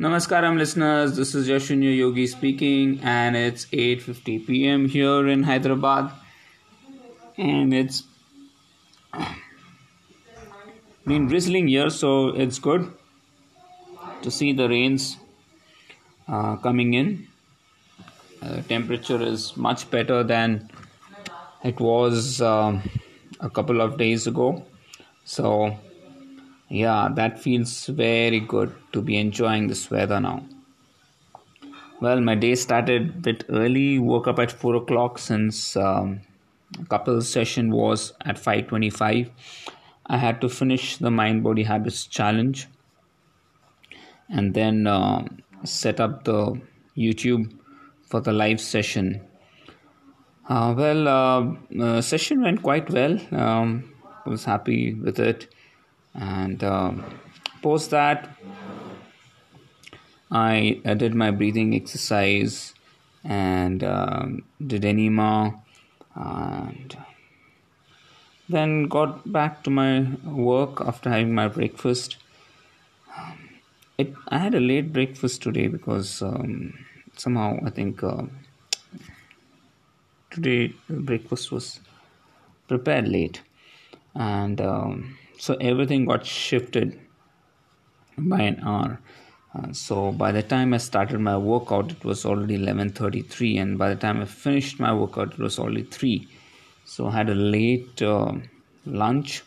Namaskaram listeners, this is Yashunya Yogi speaking and it's 8.50 pm here in Hyderabad. And it's been drizzling here so it's good to see the rains uh, coming in. Uh, temperature is much better than it was um, a couple of days ago. So yeah, that feels very good to be enjoying this weather now. Well, my day started a bit early. Woke up at four o'clock since um, couple session was at five twenty-five. I had to finish the mind body habits challenge, and then uh, set up the YouTube for the live session. Uh, well, uh, uh session went quite well. Um, I was happy with it and um, post that I, did my breathing exercise and um, did enema and then got back to my work after having my breakfast. It i had a late breakfast today because um, somehow i think uh, today breakfast was prepared late. And um, so everything got shifted by an hour. Uh, so by the time i started my workout it was already 11.33 and by the time i finished my workout it was already 3 so i had a late uh, lunch.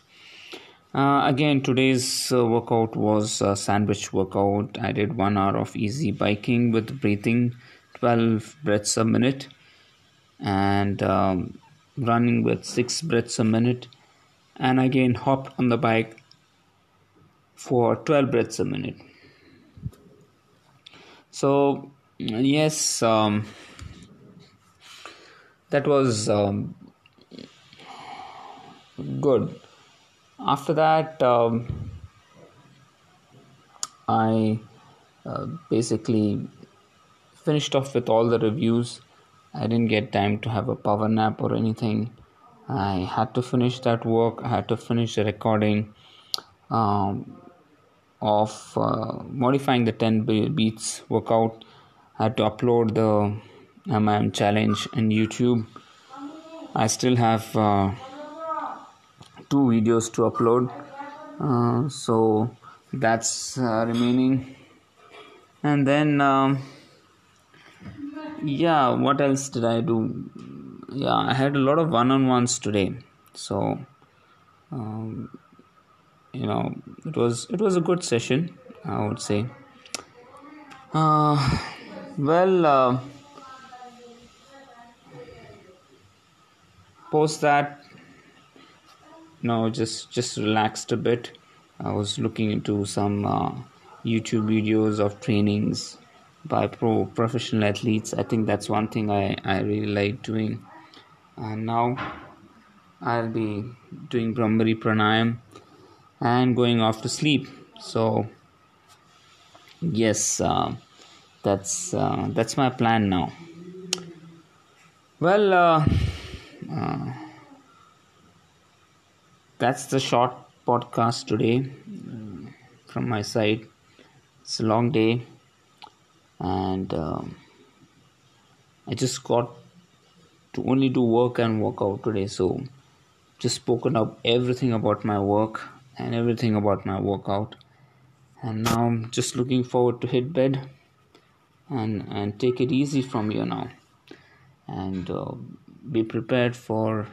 Uh, again today's uh, workout was a sandwich workout. I did one hour of easy biking with breathing 12 breaths a minute and um, running with 6 breaths a minute and again hopped on the bike for 12 breaths a minute. So yes um, that was um, good. After that um, i uh, basically finished off with all the reviews. I didn't get time to have a power nap or anything I had to finish that work. I had to finish the recording um, of uh, modifying the 10 beats workout. I had to upload the MM challenge in YouTube. I still have uh, two videos to upload, uh, so that's uh, remaining. And then, um, yeah, what else did I do? Yeah i had a lot of one-on-ones today. So um, you know it was it was a good session i would say. Uh, well uh, post that you know just just relaxed a bit. I was looking into some uh, youtube videos of trainings by pro professional athletes. I think that's one thing i i really like doing and now I'll be doing Bhramari Pranayam and going off to sleep. So yes, uh, that's uh, that's my plan now. Well, uh, uh that's the short podcast today uh, from my side. It's a long day, and um, I just got to only do work and work out today. So just spoken up everything about my work and everything about my workout. And now I'm just looking forward to hit bed and and take it easy from here now and uh, be prepared for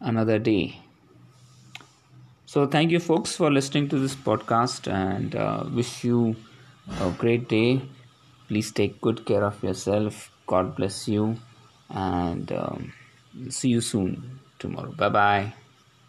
another day. So thank you folks for listening to this podcast and uh, wish you a great day. Please take good care of yourself. God bless you and um, see you soon tomorrow. Bye bye.